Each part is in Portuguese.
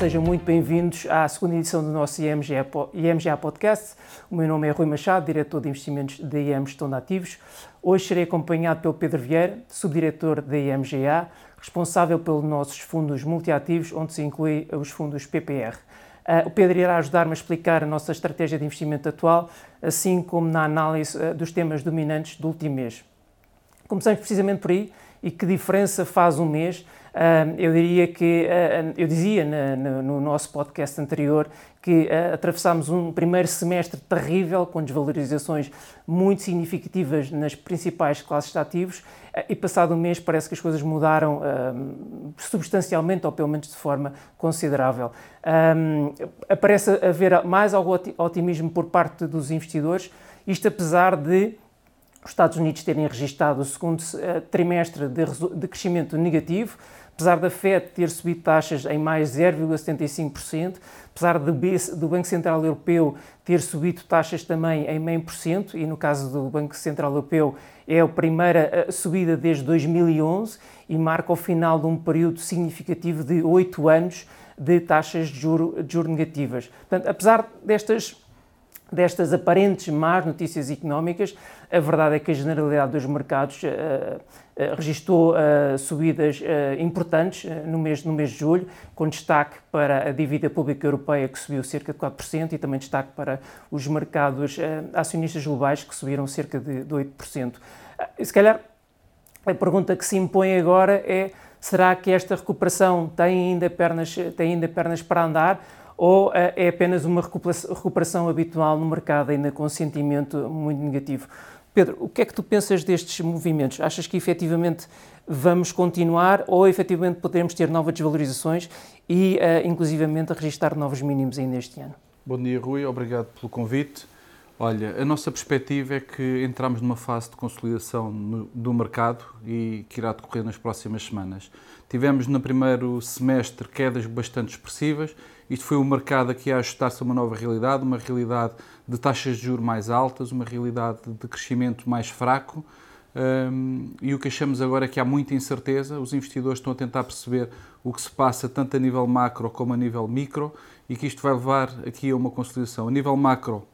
sejam muito bem-vindos à segunda edição do nosso IMGA, IMGA Podcast. O meu nome é Rui Machado, diretor de investimentos da IM Gestão de Ativos. Hoje serei acompanhado pelo Pedro Vieira, subdiretor da IMGA, responsável pelos nossos fundos multiativos, onde se inclui os fundos PPR. Uh, o Pedro irá ajudar-me a explicar a nossa estratégia de investimento atual, assim como na análise uh, dos temas dominantes do último mês. Começamos precisamente por aí e que diferença faz um mês eu diria que, eu dizia no nosso podcast anterior que atravessámos um primeiro semestre terrível, com desvalorizações muito significativas nas principais classes de ativos, e passado um mês parece que as coisas mudaram substancialmente, ou pelo menos de forma considerável. Aparece haver mais algum otimismo por parte dos investidores, isto apesar de os Estados Unidos terem registado o segundo trimestre de crescimento negativo, apesar da FED ter subido taxas em mais 0,75%, apesar do Banco Central Europeu ter subido taxas também em meio por cento, e no caso do Banco Central Europeu é a primeira eh, subida desde 2011 e marca o final de um período significativo de oito anos de taxas de juro, de juro negativas. Portanto, apesar destas destas aparentes más notícias económicas, a verdade é que a generalidade dos mercados uh, uh, registrou uh, subidas importantes no mês, no mês de julho, com destaque para a dívida pública europeia, que subiu cerca de 4%, e também destaque para os mercados acionistas globais, que subiram cerca de, de 8%. E, se calhar, a pergunta que se impõe agora é: será que esta recuperação tem ainda pernas, tem ainda pernas para andar? Ou é apenas uma recuperação habitual no mercado ainda com sentimento muito negativo? Pedro, o que é que tu pensas destes movimentos? Achas que efetivamente vamos continuar ou efetivamente podemos ter novas desvalorizações e, uh, inclusivamente, registrar novos mínimos ainda este ano? Bom dia, Rui. Obrigado pelo convite. Olha, a nossa perspectiva é que entramos numa fase de consolidação no, do mercado e que irá decorrer nas próximas semanas. Tivemos no primeiro semestre quedas bastante expressivas. Isto foi o mercado aqui a ajustar-se a uma nova realidade, uma realidade de taxas de juros mais altas, uma realidade de crescimento mais fraco. Um, e o que achamos agora é que há muita incerteza, os investidores estão a tentar perceber o que se passa tanto a nível macro como a nível micro e que isto vai levar aqui a uma consolidação. A nível macro,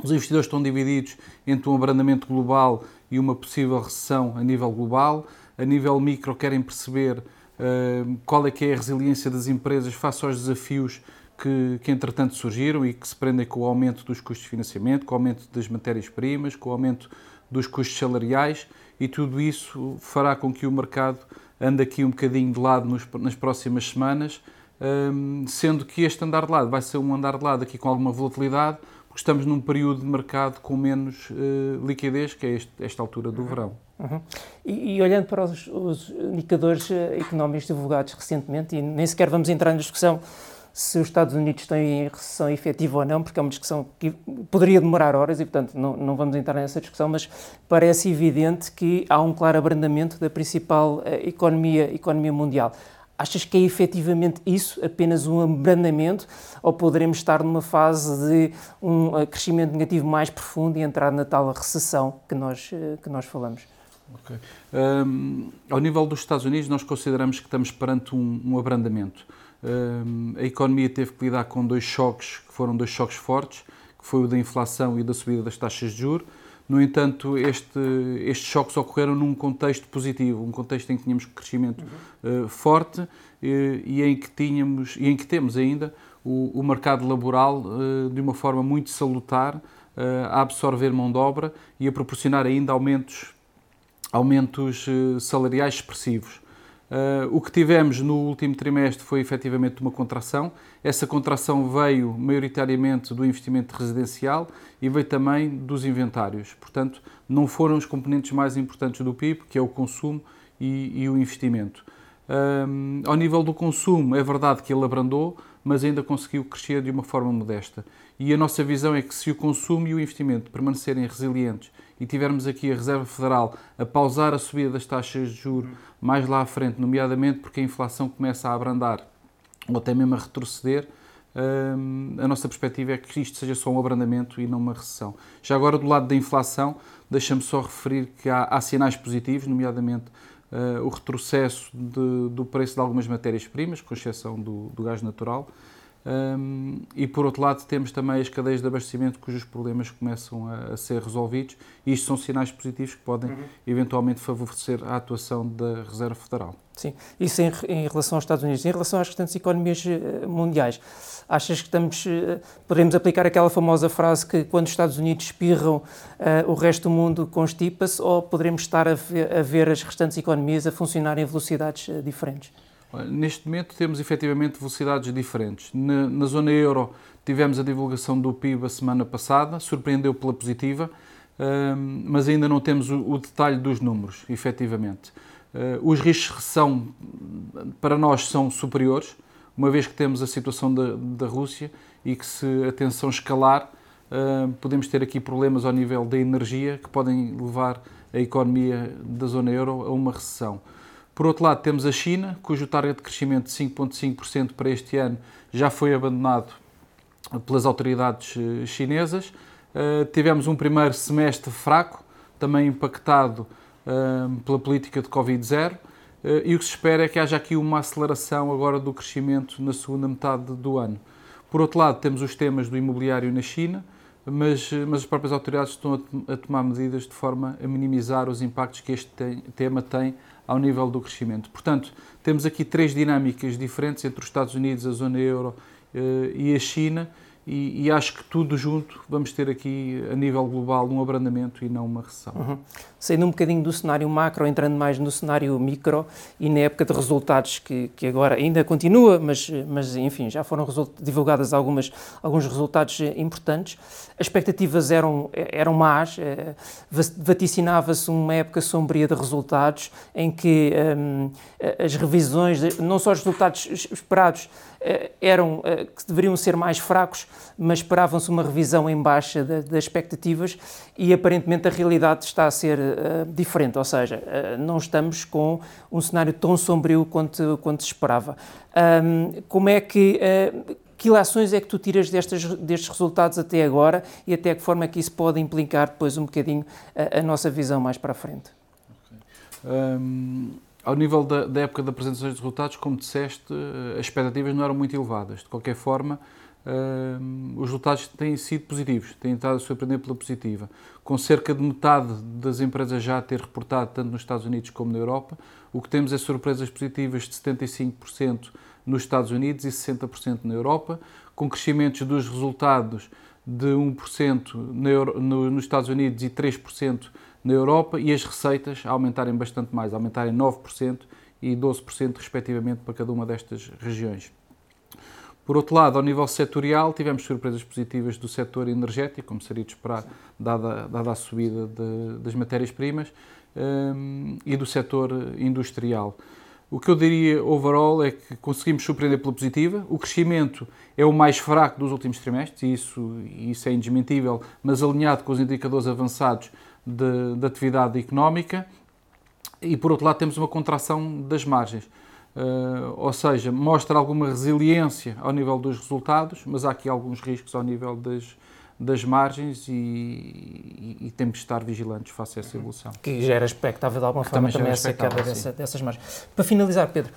os investidores estão divididos entre um abrandamento global e uma possível recessão a nível global. A nível micro, querem perceber qual é que é a resiliência das empresas face aos desafios que, que, entretanto surgiram e que se prendem com o aumento dos custos de financiamento, com o aumento das matérias-primas, com o aumento dos custos salariais e tudo isso fará com que o mercado ande aqui um bocadinho de lado nos, nas próximas semanas, eh, sendo que este andar de lado vai ser um andar de lado aqui com alguma volatilidade, porque estamos num período de mercado com menos uh, liquidez, que é este, esta altura do uhum. verão. Uhum. E, e, olhando para os, os, indicadores eh, económicos divulgados recentemente, e nem sequer vamos entrar na discussão se os Estados Unidos estão em recessão efetiva ou não, porque é uma discussão que poderia demorar horas e, portanto, não, não vamos entrar nessa discussão, mas parece evidente que há um claro abrandamento da principal uh, economia, economia mundial. Achas que é efetivamente isso, apenas um abrandamento, ou poderemos estar numa fase de um eh, crescimento negativo mais profundo e entrar na tal recessão que nós, eh, que nós falamos? Okay. Um, ao nível dos Estados Unidos, nós consideramos que estamos perante um, um abrandamento. Um, a economia teve que lidar com dois choques, que foram dois choques fortes, que foi o da inflação e da subida das taxas de juros. No entanto, este, estes choques ocorreram num contexto positivo, um contexto em que tínhamos crescimento uhum. uh, forte e, e, em que tínhamos e em que temos ainda o, o mercado laboral uh, de uma forma muito salutar uh, a absorver mão de obra e a proporcionar ainda aumentos aumentos salariais expressivos. Uh, o que tivemos no último trimestre foi efetivamente uma contração. Essa contração veio maioritariamente do investimento residencial e veio também dos inventários. Portanto, não foram os componentes mais importantes do PIB, que é o consumo e, e o investimento. Um, ao nível do consumo, é verdade que ele abrandou, mas ainda conseguiu crescer de uma forma modesta. E a nossa visão é que se o consumo e o investimento permanecerem resilientes e tivermos aqui a Reserva Federal a pausar a subida das taxas de juros mais lá à frente, nomeadamente porque a inflação começa a abrandar ou até mesmo a retroceder, hum, a nossa perspectiva é que isto seja só um abrandamento e não uma recessão. Já agora, do lado da inflação, deixa-me só referir que há, há sinais positivos, nomeadamente uh, o retrocesso de, do preço de algumas matérias-primas, com exceção do, do gás natural, um, e por outro lado temos também as cadeias de abastecimento cujos problemas começam a, a ser resolvidos e isto são sinais positivos que podem uhum. eventualmente favorecer a atuação da Reserva Federal. Sim, isso em, em, relação aos Estados Unidos. Em relação às restantes economias eh, mundiais, achas que estamos, eh, podemos aplicar aquela famosa frase que quando os Estados Unidos espirram, uh, o resto do mundo constipa-se ou poderemos estar a ver, a ver as restantes economias a funcionar em velocidades uh, diferentes? Neste momento temos efetivamente velocidades diferentes. Na, na, zona euro tivemos a divulgação do PIB a semana passada, surpreendeu pela positiva, mas ainda não temos o, o, detalhe dos números, efetivamente. Uh, os riscos recessão para nós são superiores, uma vez que temos a situação da, da Rússia e que se a tensão escalar, podemos ter aqui problemas ao nível da energia que podem levar a economia da zona euro a uma recessão. Por outro lado, temos a China, cujo target de crescimento de 5,5% para este ano já foi abandonado pelas autoridades eh, chinesas. Uh, tivemos um primeiro semestre fraco, também impactado uh, pela política de Covid-0, uh, e o que se espera é que haja aqui uma aceleração agora do crescimento na segunda metade do ano. Por outro lado, temos os temas do imobiliário na China, mas, mas as próprias autoridades estão a, a tomar medidas de forma a minimizar os impactos que este tem, tema tem ao nível do crescimento. Portanto, temos aqui três dinâmicas diferentes entre os Estados Unidos, a zona euro uh, e a China, e, e, acho que tudo junto vamos ter aqui, a nível global, um abrandamento e não uma recessão. Uhum. Saindo um bocadinho do cenário macro, entrando mais no cenário micro e na época de resultados que, que agora ainda continua, mas, mas enfim, já foram divulgadas algumas, alguns resultados importantes. As expectativas eram, eram más, eh, vaticinava-se uma época sombria de resultados em que um, as revisões, não só os resultados esperados, eh, eram eh, que deveriam ser mais fracos, mas esperavam-se uma revisão em baixa das expectativas e aparentemente a realidade está a ser uh, diferente, ou seja, não estamos com um cenário tão sombrio quanto, quanto se esperava. Como é que que ações é que tu tiras destes, destes resultados até agora e até que forma é que isso pode implicar depois um bocadinho a, a nossa visão mais para a frente? Okay. Um ao nível da, da, época da apresentação dos resultados, como disseste, eh, as expectativas não eram muito elevadas. De qualquer forma, uh, os resultados têm sido positivos, têm estado a surpreender pela positiva. Com cerca de metade das empresas já a ter reportado, tanto nos Estados Unidos como na Europa, o que temos é surpresas positivas de 75% nos Estados Unidos e 60% na Europa, com crescimentos dos resultados de 1% na Euro, no, nos Estados Unidos e 3% na Europa e as receitas aumentarem bastante mais, aumentarem 9% e 12% respectivamente para cada uma destas regiões. Por outro lado, ao nível setorial, tivemos surpresas positivas do setor energético, como seria de esperar, dada, dada a subida de, das matérias-primas, um, e do setor industrial. O que eu diria overall é que conseguimos surpreender pela positiva. O crescimento é o mais fraco dos últimos trimestres, e isso, isso é indesmentível, mas alinhado com os indicadores avançados de, de atividade económica e, por outro lado, temos uma contração das margens. Uh, ou seja, mostra alguma resiliência ao nível dos resultados, mas há aqui alguns riscos ao nível das, das margens e, e, e, temos de estar vigilantes face a essa evolução. Que já era expectável de alguma forma também, também essa queda dessa, dessas margens. Para finalizar, Pedro,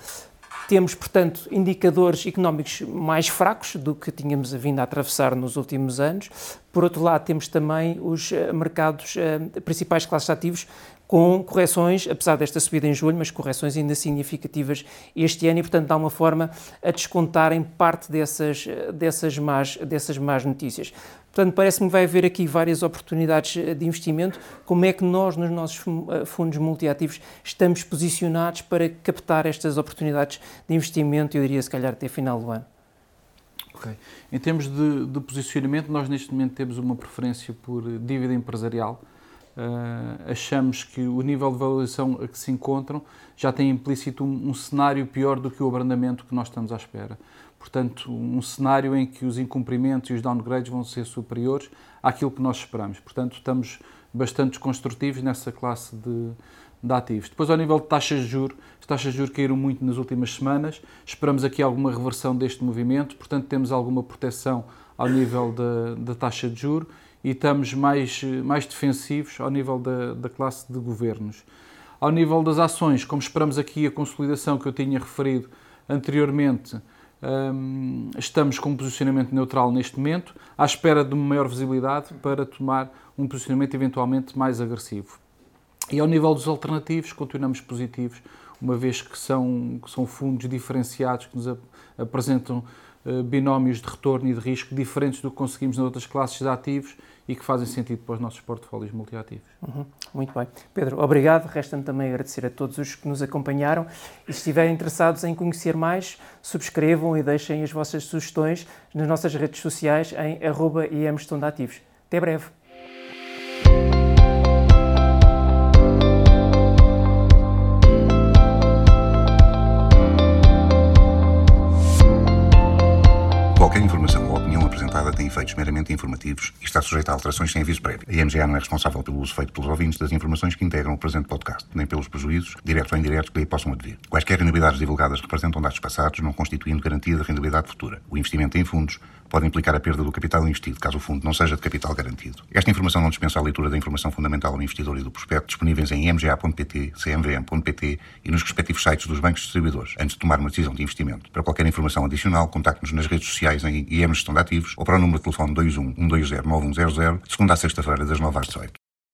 temos, portanto, indicadores económicos mais fracos do que tínhamos vindo a atravessar nos últimos anos. Por outro lado, temos também os eh, mercados uh, principais classes ativos com correções, apesar desta subida em julho, mas correções ainda significativas este ano e, portanto, dá uma forma a descontarem parte dessas, dessas, más, dessas más notícias. Portanto, parece-me que vai haver aqui várias oportunidades de investimento. Como é que nós, nos nossos eh, fundos multiativos, estamos posicionados para captar estas oportunidades de investimento, eu diria, se calhar, até final do ano? Ok. Em termos de, de posicionamento, nós neste momento temos uma preferência por dívida empresarial, Uh, achamos que o nível de valorização a que se encontram já tem implícito um, um, cenário pior do que o abrandamento que nós estamos à espera. Portanto, um cenário em que os incumprimentos e os downgrades vão ser superiores àquilo que nós esperamos. Portanto, estamos bastante construtivos nessa classe de, de ativos. Depois, ao nível de taxas de juros, as taxas de juros caíram muito nas últimas semanas. Esperamos aqui alguma reversão deste movimento, portanto, temos alguma proteção ao nível da, da taxa de juros e estamos mais, mais defensivos ao nível da, da classe de governos. Ao nível das ações, como esperamos aqui a consolidação que eu tinha referido anteriormente, hum, estamos com um posicionamento neutral neste momento, à espera de uma maior visibilidade para tomar um posicionamento eventualmente mais agressivo. E ao nível dos alternativos, continuamos positivos, uma vez que são, que são fundos diferenciados que nos apresentam binómios de retorno e de risco diferentes do que conseguimos nas outras classes de ativos e que fazem sentido para os nossos portfólios multiativos. Uhum, muito bem. Pedro, obrigado. Resta-me também agradecer a todos os que nos acompanharam e se estiverem interessados em conhecer mais, subscrevam e deixem as vossas sugestões nas nossas redes sociais em arroba Até breve. Sujeita a alterações sem aviso prévio. A MGA não é responsável pelo uso feito pelos ouvintes das informações que integram o presente podcast, nem pelos prejuízos, diretos ou indiretos, que lhe possam advir. Quaisquer rendibilidades divulgadas representam dados passados, não constituindo garantia de rendibilidade futura. O investimento em fundos pode implicar a perda do capital investido, caso o fundo não seja de capital garantido. Esta informação não dispensa a leitura da informação fundamental ao investidor e do prospecto, disponíveis em mga.pt, cmvm.pt e nos respectivos sites dos bancos distribuidores, antes de tomar uma decisão de investimento. Para qualquer informação adicional, contacte-nos nas redes sociais em IM Gestão de Ativos ou para o número de telefone 21 120 9100, de segunda a sexta-feira, das 9 às 18.